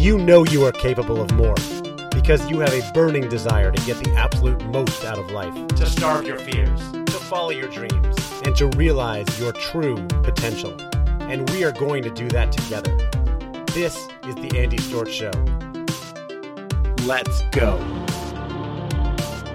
you know you are capable of more because you have a burning desire to get the absolute most out of life, to starve your fears, to follow your dreams, and to realize your true potential. And we are going to do that together. This is the Andy Storch Show. Let's go.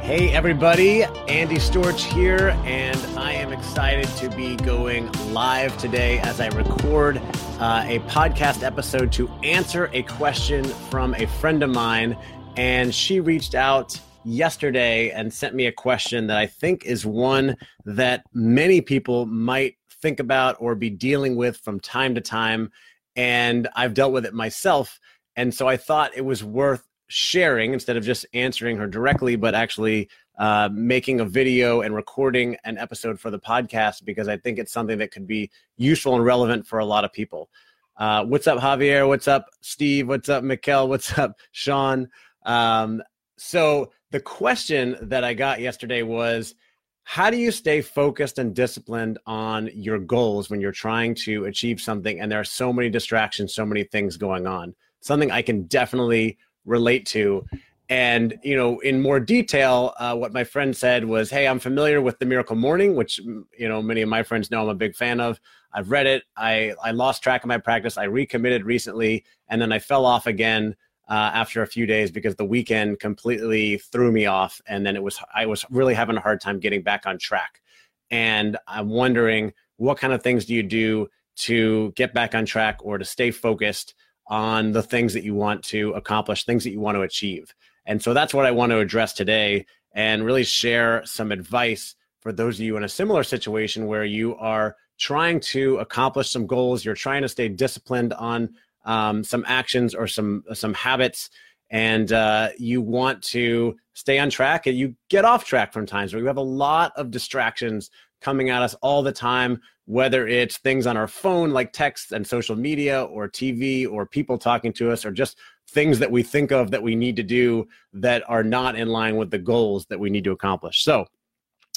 Hey, everybody, Andy Storch here, and I am excited to be going live today as I record uh, a podcast episode to answer a question from a friend of mine. And she reached out yesterday and sent me a question that I think is one that many people might think about or be dealing with from time to time. And I've dealt with it myself. And so I thought it was worth sharing instead of just answering her directly, but actually uh, making a video and recording an episode for the podcast because I think it's something that could be useful and relevant for a lot of people. Uh, what's up, Javier? What's up, Steve? What's up, Mikkel? What's up, Sean? Um, so the question that I got yesterday was, how do you stay focused and disciplined on your goals when you're trying to achieve something and there are so many distractions so many things going on something i can definitely relate to. And you know, in more detail, uh, what my friend said was, "Hey, I'm familiar with the Miracle Morning, which you know many of my friends know I'm a big fan of. I've read it. I I lost track of my practice. I recommitted recently, and then I fell off again." Uh, after a few days because the weekend completely threw me off and then it was i was really having a hard time getting back on track and i'm wondering what kind of things do you do to get back on track or to stay focused on the things that you want to accomplish, things that you want to achieve. And so that's what I want to address today and really share some advice for those of you in a similar situation where you are trying to accomplish some goals, you're trying to stay disciplined on um, some actions or some some habits, and uh, you want to stay on track and you get off track from times where you have a lot of distractions coming at us all the time whether it's things on our phone like text and social media or TV or people talking to us or just things that we think of that we need to do that are not in line with the goals that we need to accomplish. So,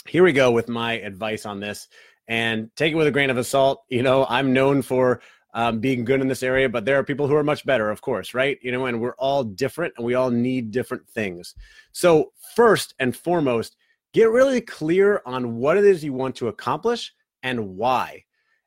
here we go with my advice on this and take it with a grain of salt. You know, I'm known for um, being good in this area, but there are people who are much better, of course, right? You know, and we're all different and we all need different things. So, first and foremost, get really clear on what it is you want to accomplish and why.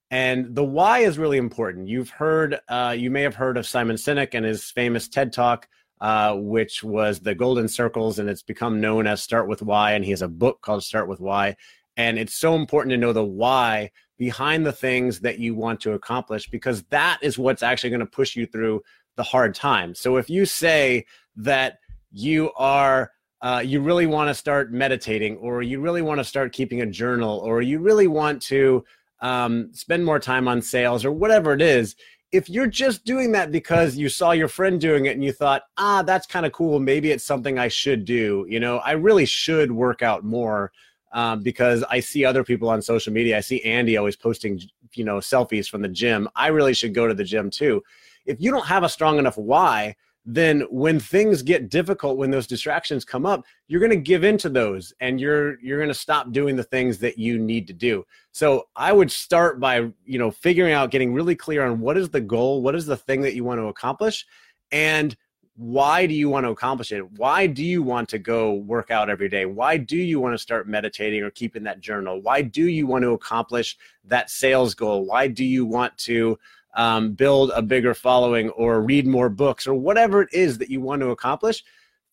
And the why is really important. You've heard, uh, you may have heard of Simon Sinek and his famous TED Talk, uh, which was the Golden Circles, and it's become known as Start with Why. And he has a book called Start with Why. And it's so important to know the why behind the things that you want to accomplish because that is what's actually going to push you through the hard times. So if you say that you are uh, you really want to start meditating, or you really want to start keeping a journal, or you really want to um, spend more time on sales, or whatever it is, if you're just doing that because you saw your friend doing it and you thought, ah, that's kind of cool, maybe it's something I should do, you know, I really should work out more. Um, because I see other people on social media. I see Andy always posting, you know, selfies from the gym. I really should go to the gym too. If you don't have a strong enough why, then when things get difficult when those distractions come up you're going to give into those and you're you're going to stop doing the things that you need to do. So i would start by you know figuring out getting really clear on what is the goal what is the thing that you want to accomplish and why do you want to accomplish it? Why do you want to go work out every day? Why do you want to start meditating or keeping that journal? Why do you want to accomplish that sales goal? Why do you want to um, build a bigger following or read more books or whatever it is that you want to accomplish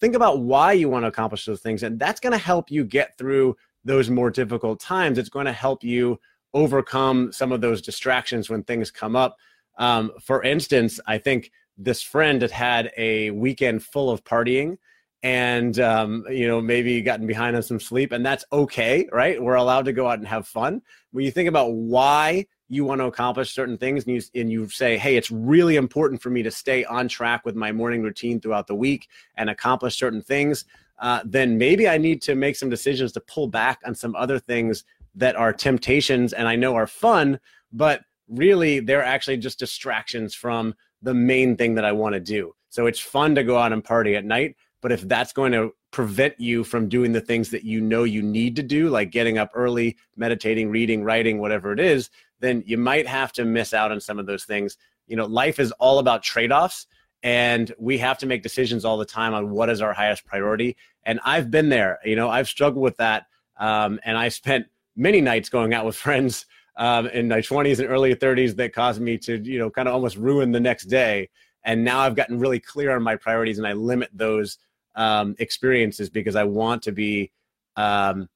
think about why you want to accomplish those things. And that's going to help you get through those more difficult times. It's going to help you overcome some of those distractions when things come up. Um, for instance i think this friend had had a weekend full of partying and um, you know maybe gotten behind on some sleep and that's okay right? We're allowed to go out and have fun. When you think about why you want to accomplish certain things and you, and you say hey it's really important for me to stay on track with my morning routine throughout the week and accomplish certain things uh, then maybe i need to make some decisions to pull back on some other things that are temptations and i know are fun but really they're actually just distractions from the main thing that i want to do. So it's fun to go out and party at night but if that's going to prevent you from doing the things that you know you need to do like getting up early meditating reading writing whatever it is then you might have to miss out on some of those things. You know, life is all about trade offs. and we have to make decisions all the time on what is our highest priority. And I've been there. You know, I've struggled with that, um, and I spent many nights going out with friends um, in my 20s and early 30s that caused me to, you know, kind of almost ruin the next day. And now I've gotten really clear on my priorities, and I limit those um, experiences because I want to be um,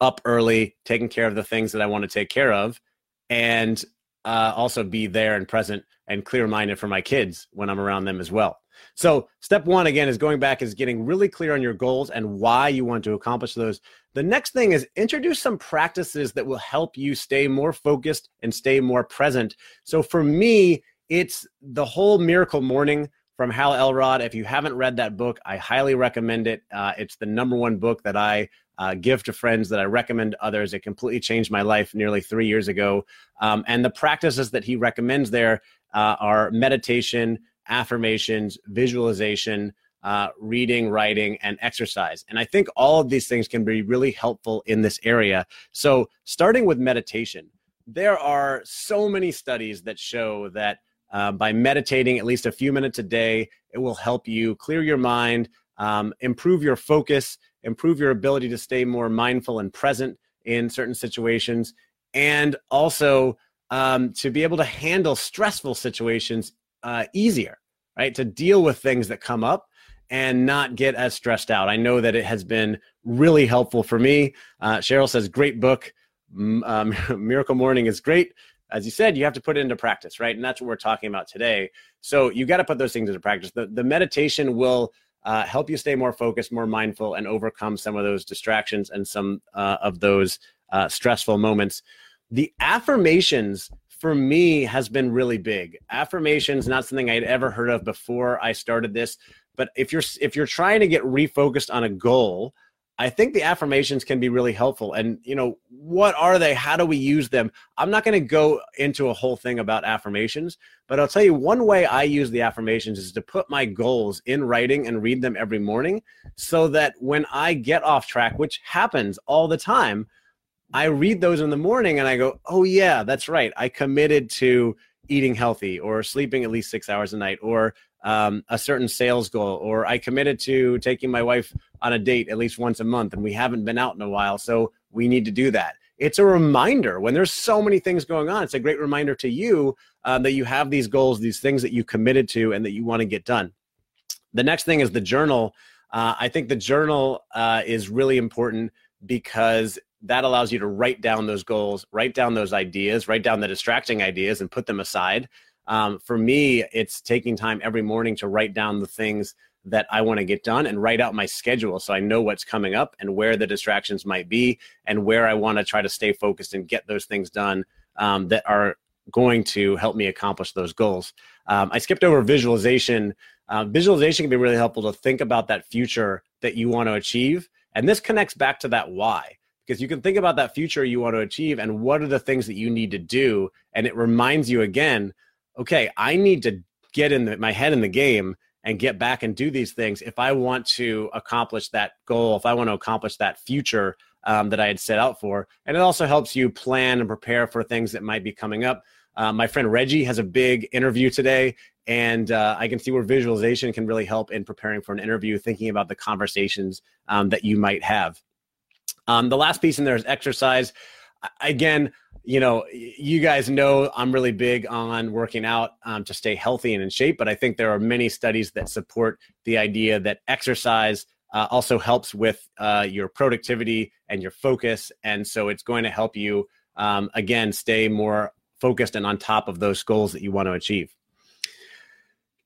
up early, taking care of the things that I want to take care of, and uh, also be there and present and clear minded for my kids when I'm around them as well. So, step one again is going back is getting really clear on your goals and why you want to accomplish those. The next thing is introduce some practices that will help you stay more focused and stay more present. So, for me, it's the whole miracle morning from Hal Elrod. If you haven't read that book, I highly recommend it. Uh, it's the number one book that I uh, give to friends that I recommend to others. It completely changed my life nearly three years ago. Um, and the practices that he recommends there uh, are meditation, affirmations, visualization, uh, reading, writing, and exercise. And I think all of these things can be really helpful in this area. So, starting with meditation, there are so many studies that show that uh, by meditating at least a few minutes a day, it will help you clear your mind, um, improve your focus, improve your ability to stay more mindful and present in certain situations, and also um, to be able to handle stressful situations uh, easier, right? To deal with things that come up and not get as stressed out. I know that it has been really helpful for me. Uh, Cheryl says, great book. Um, Miracle Morning is great. As you said, you have to put it into practice, right? And that's what we're talking about today. So you got to put those things into practice. The, the meditation will uh, help you stay more focused, more mindful, and overcome some of those distractions and some uh, of those uh, stressful moments. The affirmations for me has been really big. Affirmations not something I'd ever heard of before I started this, but if you're if you're trying to get refocused on a goal, I think the affirmations can be really helpful. And, you know, what are they? How do we use them? I'm not going to go into a whole thing about affirmations, but I'll tell you one way I use the affirmations is to put my goals in writing and read them every morning so that when I get off track, which happens all the time, I read those in the morning and I go, oh, yeah, that's right. I committed to eating healthy or sleeping at least six hours a night or um, a certain sales goal, or I committed to taking my wife on a date at least once a month, and we haven't been out in a while, so we need to do that. It's a reminder when there's so many things going on. It's a great reminder to you um, that you have these goals, these things that you committed to, and that you want to get done. The next thing is the journal. Uh, I think the journal uh, is really important because that allows you to write down those goals, write down those ideas, write down the distracting ideas, and put them aside um, for me, it's taking time every morning to write down the things that I want to get done and write out my schedule so I know what's coming up and where the distractions might be and where I want to try to stay focused and get those things done um, that are going to help me accomplish those goals. Um, I skipped over visualization. Uh, visualization can be really helpful to think about that future that you want to achieve. And this connects back to that why because you can think about that future you want to achieve and what are the things that you need to do. And it reminds you again okay, I need to get in the, my head in the game and get back and do these things if I want to accomplish that goal, if I want to accomplish that future um, that I had set out for. And it also helps you plan and prepare for things that might be coming up. Uh, my friend Reggie has a big interview today, and uh, I can see where visualization can really help in preparing for an interview, thinking about the conversations um, that you might have. Um, the last piece in there is exercise. Again, you know, you guys know I'm really big on working out um, to stay healthy and in shape, but I think there are many studies that support the idea that exercise uh, also helps with uh, your productivity and your focus. And so it's going to help you, um, again, stay more focused and on top of those goals that you want to achieve.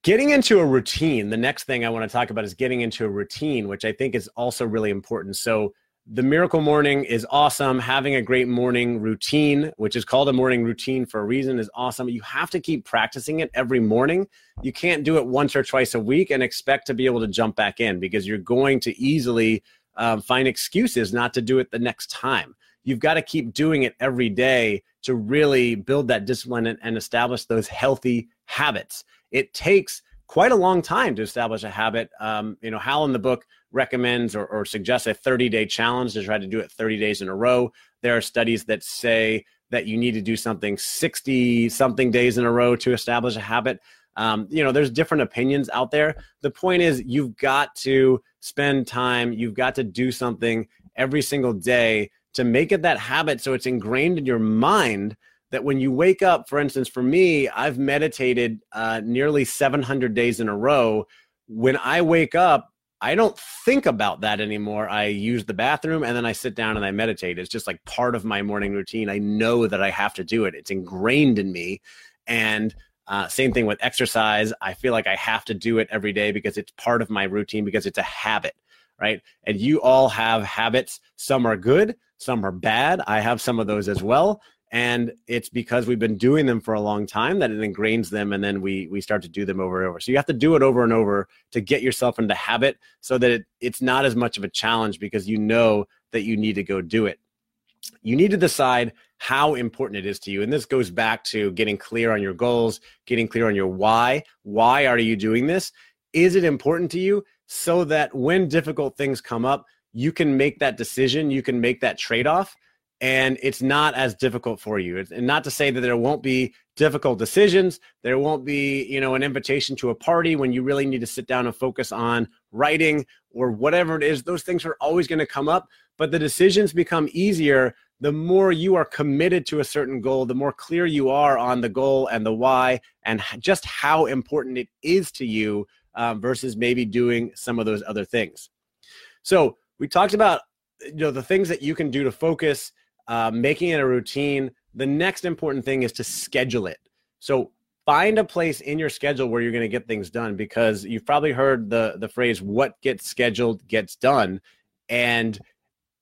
Getting into a routine, the next thing I want to talk about is getting into a routine, which I think is also really important. So, the miracle morning is awesome. Having a great morning routine, which is called a morning routine for a reason, is awesome. You have to keep practicing it every morning. You can't do it once or twice a week and expect to be able to jump back in because you're going to easily um, find excuses not to do it the next time. You've got to keep doing it every day to really build that discipline and, and establish those healthy habits. It takes quite a long time to establish a habit. Um, you know, Hal in the book recommends or, or suggests a 30 day challenge to try to do it 30 days in a row. There are studies that say that you need to do something 60 something days in a row to establish a habit. Um, you know, there's different opinions out there. The point is, you've got to spend time, you've got to do something every single day to make it that habit so it's ingrained in your mind that when you wake up, for instance, for me, I've meditated uh, nearly 700 days in a row. When I wake up, I don't think about that anymore. I use the bathroom and then I sit down and I meditate. It's just like part of my morning routine. I know that I have to do it. It's ingrained in me. And uh, same thing with exercise. I feel like I have to do it every day because it's part of my routine because it's a habit, right? And you all have habits. Some are good, some are bad. I have some of those as well and it's because we've been doing them for a long time that it ingrains them and then we we start to do them over and over. So you have to do it over and over to get yourself into habit so that it, it's not as much of a challenge because you know that you need to go do it. You need to decide how important it is to you. And this goes back to getting clear on your goals getting clear on your why. Why are you doing this? Is it important to you so that when difficult things come up you can make that decision you can make that trade-off and it's not as difficult for you. And not to say that there won't be difficult decisions. There won't be, you know, an invitation to a party when you really need to sit down and focus on writing or whatever it is. Those things are always going to come up, but the decisions become easier the more you are committed to a certain goal, the more clear you are on the goal and the why and just how important it is to you um, versus maybe doing some of those other things. So we talked about you know the things that you can do to focus uh, making it a routine. The next important thing is to schedule it. So find a place in your schedule where you're going to get things done because you've probably heard the the phrase "what gets scheduled gets done," and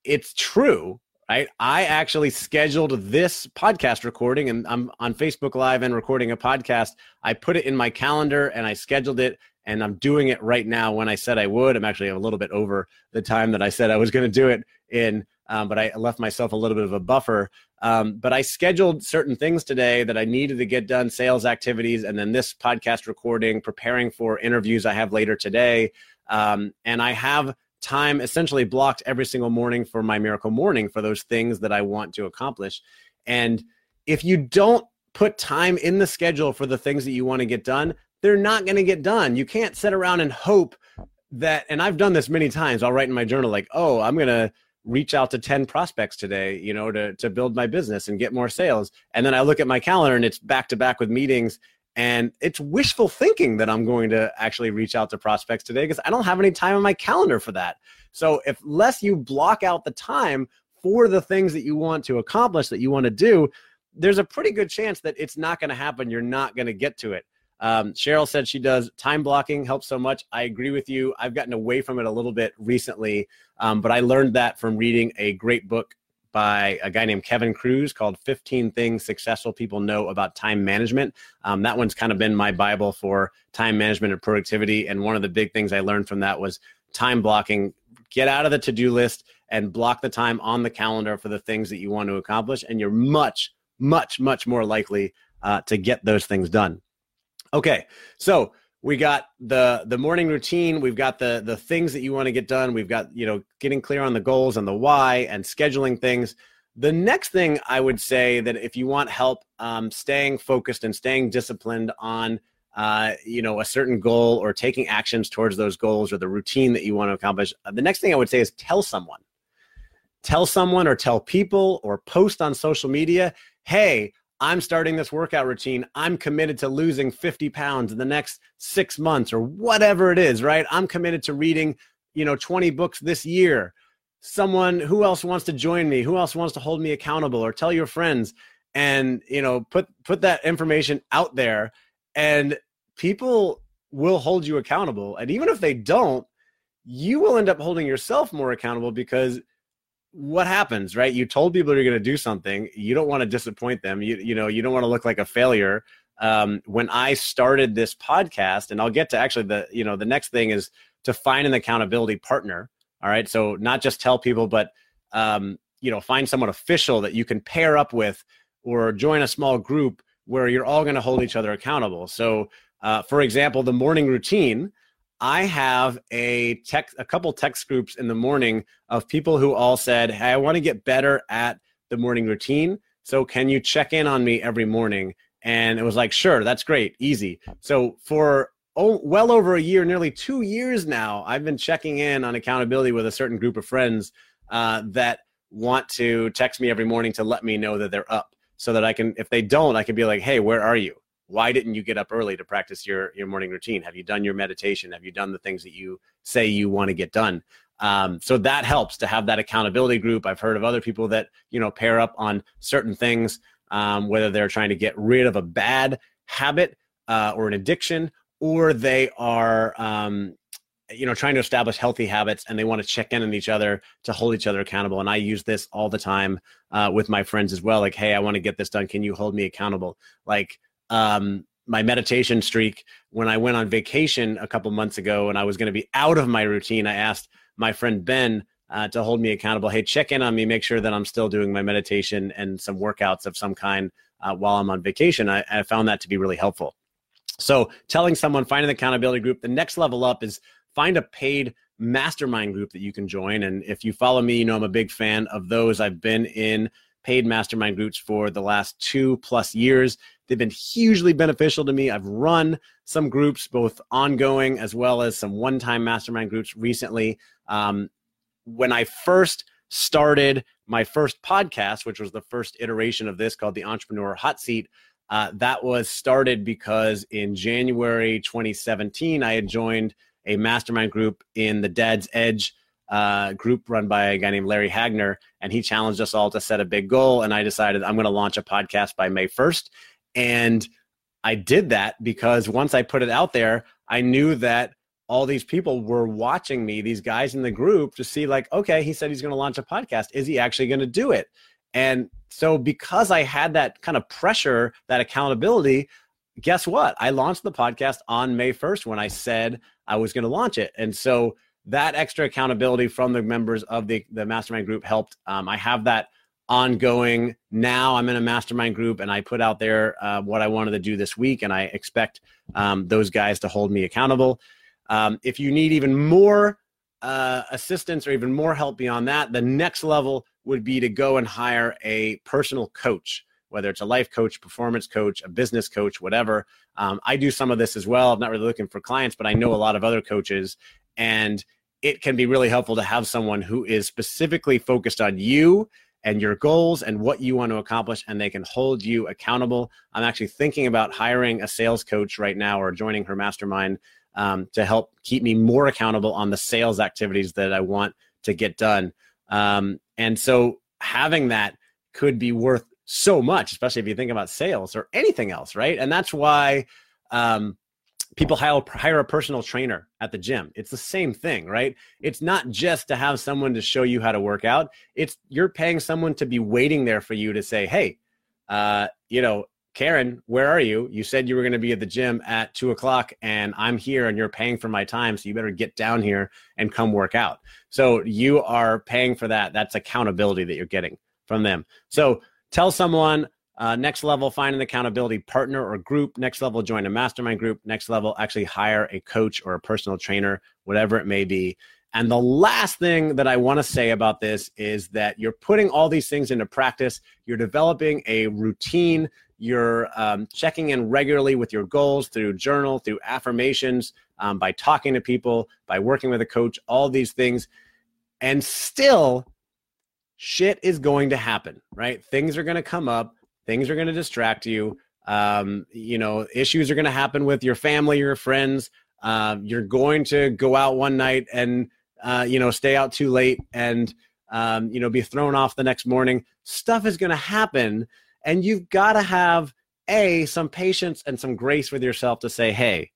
it's true. Right? I actually scheduled this podcast recording and I'm on Facebook Live and recording a podcast. I put it in my calendar and I scheduled it and I'm doing it right now when I said I would. I'm actually a little bit over the time that I said I was going to do it in um, but I left myself a little bit of a buffer. Um, but I scheduled certain things today that I needed to get done, sales activities, and then this podcast recording, preparing for interviews I have later today. Um, and I have time essentially blocked every single morning for my miracle morning for those things that I want to accomplish. And if you don't put time in the schedule for the things that you want to get done, they're not going to get done. You can't sit around and hope that, and I've done this many times. I'll write in my journal, like, oh, I'm going to reach out to 10 prospects today you know to, to build my business and get more sales. And then i look at my calendar and it's back to back with meetings. And it's wishful thinking that i'm going to actually reach out to prospects today because i don't have any time on my calendar for that. So if less you block out the time for the things that you want to accomplish that you want to do there's a pretty good chance that it's not going to happen. You're not going to get to it um, Cheryl said she does time blocking helps so much. I agree with you. I've gotten away from it a little bit recently, um, but I learned that from reading a great book by a guy named Kevin Kruse called 15 Things Successful People Know About Time Management. Um, that one's kind of been my Bible for time management and productivity. And one of the big things I learned from that was time blocking. Get out of the to do list and block the time on the calendar for the things that you want to accomplish. And you're much, much, much more likely uh, to get those things done. Okay, so we got the the morning routine. We've got the the things that you want to get done. We've got you know getting clear on the goals and the why and scheduling things. The next thing I would say that if you want help um, staying focused and staying disciplined on uh, you know a certain goal or taking actions towards those goals or the routine that you want to accomplish, uh, the next thing I would say is tell someone. Tell someone or tell people or post on social media, hey, I'm starting this workout routine. I'm committed to losing 50 pounds in the next six months or whatever it is, right? I'm committed to reading, you know, 20 books this year. Someone who else wants to join me? Who else wants to hold me accountable or tell your friends and, you know, put put that information out there and people will hold you accountable. And even if they don't, you will end up holding yourself more accountable because what happens, right? You told people you're going to do something. You don't want to disappoint them. You you know you don't want to look like a failure. Um, when I started this podcast, and I'll get to actually the you know the next thing is to find an accountability partner. All right, so not just tell people, but um, you know find someone official that you can pair up with, or join a small group where you're all going to hold each other accountable. So, uh, for example, the morning routine I have a text, a couple text groups in the morning of people who all said, "Hey, I want to get better at the morning routine. So can you check in on me every morning?" And it was like, sure, that's great, easy. So for oh, well over a year, nearly two years now, I've been checking in on accountability with a certain group of friends uh, that want to text me every morning to let me know that they're up so that I can, if they don't, I can be like, hey, where are you? Why didn't you get up early to practice your, your morning routine? Have you done your meditation? Have you done the things that you say you want to get done? Um, so that helps to have that accountability group. I've heard of other people that, you know, pair up on certain things, um, whether they're trying to get rid of a bad habit uh, or an addiction, or they are um, you know trying to establish healthy habits and they want to check in on each other to hold each other accountable and i use this all the time uh, with my friends as well like hey i want to get this done can you hold me accountable like um, my meditation streak when i went on vacation a couple months ago and i was going to be out of my routine i asked my friend ben uh, to hold me accountable hey check in on me make sure that i'm still doing my meditation and some workouts of some kind uh, while i'm on vacation I, I found that to be really helpful so telling someone, find an accountability group. The next level up is find a paid mastermind group that you can join. And if you follow me, you know I'm a big fan of those. I've been in paid mastermind groups for the last two plus years. They've been hugely beneficial to me. I've run some groups, both ongoing as well as some one time mastermind groups recently. Um, when I first started my first podcast, which was the first iteration of this called the Entrepreneur Hot Seat, uh, that was started because in January 2017, I had joined a mastermind group in the Dad's Edge uh, group run by a guy named Larry Hagner, and he challenged us all to set a big goal. And I decided I'm going to launch a podcast by May 1st. And I did that because once I put it out there, I knew that all these people were watching me, these guys in the group, to see, like, okay, he said he's going to launch a podcast. Is he actually going to do it? And so, because I had that kind of pressure, that accountability, guess what? I launched the podcast on May 1st when I said I was going to launch it. And so, that extra accountability from the members of the, the mastermind group helped. Um, I have that ongoing now. I'm in a mastermind group and I put out there uh, what I wanted to do this week, and I expect um, those guys to hold me accountable. Um, if you need even more uh, assistance or even more help beyond that, the next level would be to go and hire a personal coach, whether it's a life coach, performance coach, a business coach, whatever. Um, I do some of this as well. I'm not really looking for clients, but I know a lot of other coaches. And it can be really helpful to have someone who is specifically focused on you and your goals and what you want to accomplish, and they can hold you accountable. I'm actually thinking about hiring a sales coach right now or joining her mastermind um, to help keep me more accountable on the sales activities that I want to get done. Um, and so having that could be worth so much, especially if you think about sales or anything else, right? And that's why um, people hire, hire a personal trainer at the gym. It's the same thing, right? It's not just to have someone to show you how to work out. It's you're paying someone to be waiting there for you to say, hey, uh, you know, Karen, where are you? You said you were going to be at the gym at two o'clock, and I'm here, and you're paying for my time. So you better get down here and come work out. So you are paying for that. That's accountability that you're getting from them. So tell someone uh, next level, find an accountability partner or group. Next level, join a mastermind group. Next level, actually hire a coach or a personal trainer, whatever it may be. And the last thing that I want to say about this is that you're putting all these things into practice. You're developing a routine you're um, checking in regularly with your goals through journal, through affirmations, um, by talking to people, by working with a coach, all these things. And still, shit is going to happen, right? Things are going to come up, things are going to distract you. Um, you know, issues are going to happen with your family, your friends. Uh, you're going to go out one night and, uh, you know, stay out too late and, um, you know, be thrown off the next morning. Stuff is going to happen and you've got to have a some patience and some grace with yourself to say, "Hey,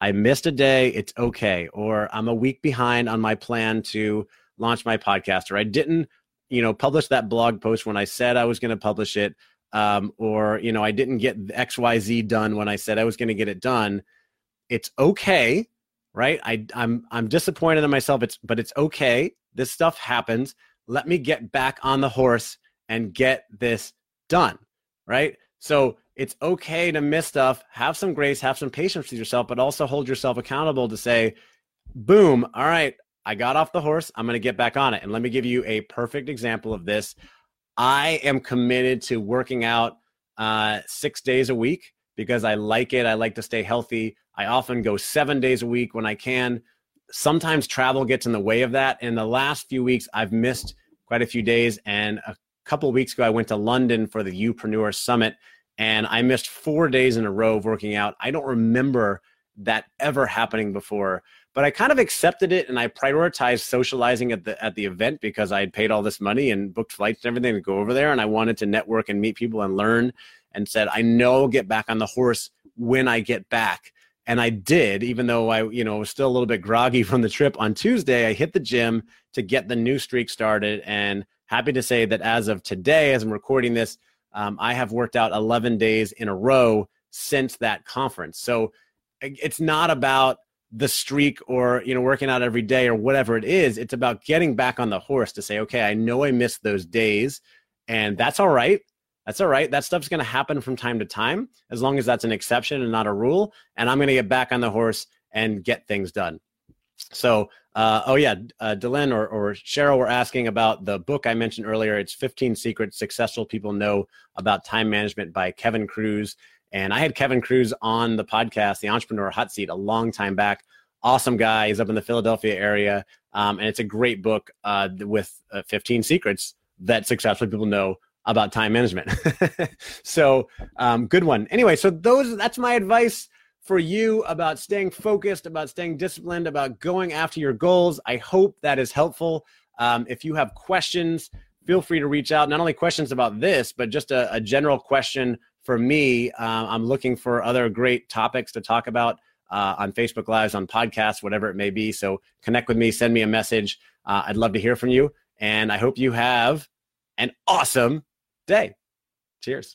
I missed a day. It's okay." Or I'm a week behind on my plan to launch my podcast, or I didn't, you know, publish that blog post when I said I was going to publish it, um, or you know, I didn't get X Y Z done when I said I was going to get it done. It's okay, right? I, I'm I'm disappointed in myself. It's but it's okay. This stuff happens. Let me get back on the horse and get this done right? So it's okay to miss stuff, have some grace, have some patience with yourself, but also hold yourself accountable to say, boom, all right, I got off the horse. I'm going to get back on it. And let me give you a perfect example of this. I am committed to working out uh, six days a week because I like it. I like to stay healthy. I often go seven days a week when I can. Sometimes travel gets in the way of that. In the last few weeks, I've missed quite a few days. And a couple weeks ago, I went to London for the Youpreneur Summit and I missed four days in a row of working out. I don't remember that ever happening before but I kind of accepted it and I prioritized socializing at the at the event because I had paid all this money and booked flights and everything to go over there. And I wanted to network and meet people and learn and said I know I'll get back on the horse when I get back. And I did even though I you know was still a little bit groggy from the trip. On Tuesday I hit the gym to get the new streak started. And happy to say that as of today as I'm recording this um, I have worked out 11 days in a row since that conference. So it's not about the streak or you know working out every day or whatever it is it's about getting back on the horse to say okay i know i missed those days and that's all right. That's all right. That stuff's going to happen from time to time as long as that's an exception and not a rule and i'm going to get back on the horse and get things done. So uh, oh yeah uh, Dylan or, or cheryl were asking about the book i mentioned earlier. It's 15 secrets successful people know about time management by kevin kruse and I had Kevin Kruse on the podcast, the Entrepreneur Hot Seat, a long time back. Awesome guy. He's up in the Philadelphia area. Um, and it's a great book uh, with uh, 15 secrets that successful people know about time management. so um, good one. Anyway, so those that's my advice for you about staying focused, about staying disciplined, about going after your goals. I hope that is helpful. Um, if you have questions, feel free to reach out. Not only questions about this, but just a, a general question for me, uh, I'm looking for other great topics to talk about uh, on Facebook Lives, on podcasts, whatever it may be. So connect with me, send me a message. Uh, I'd love to hear from you. And I hope you have an awesome day. Cheers.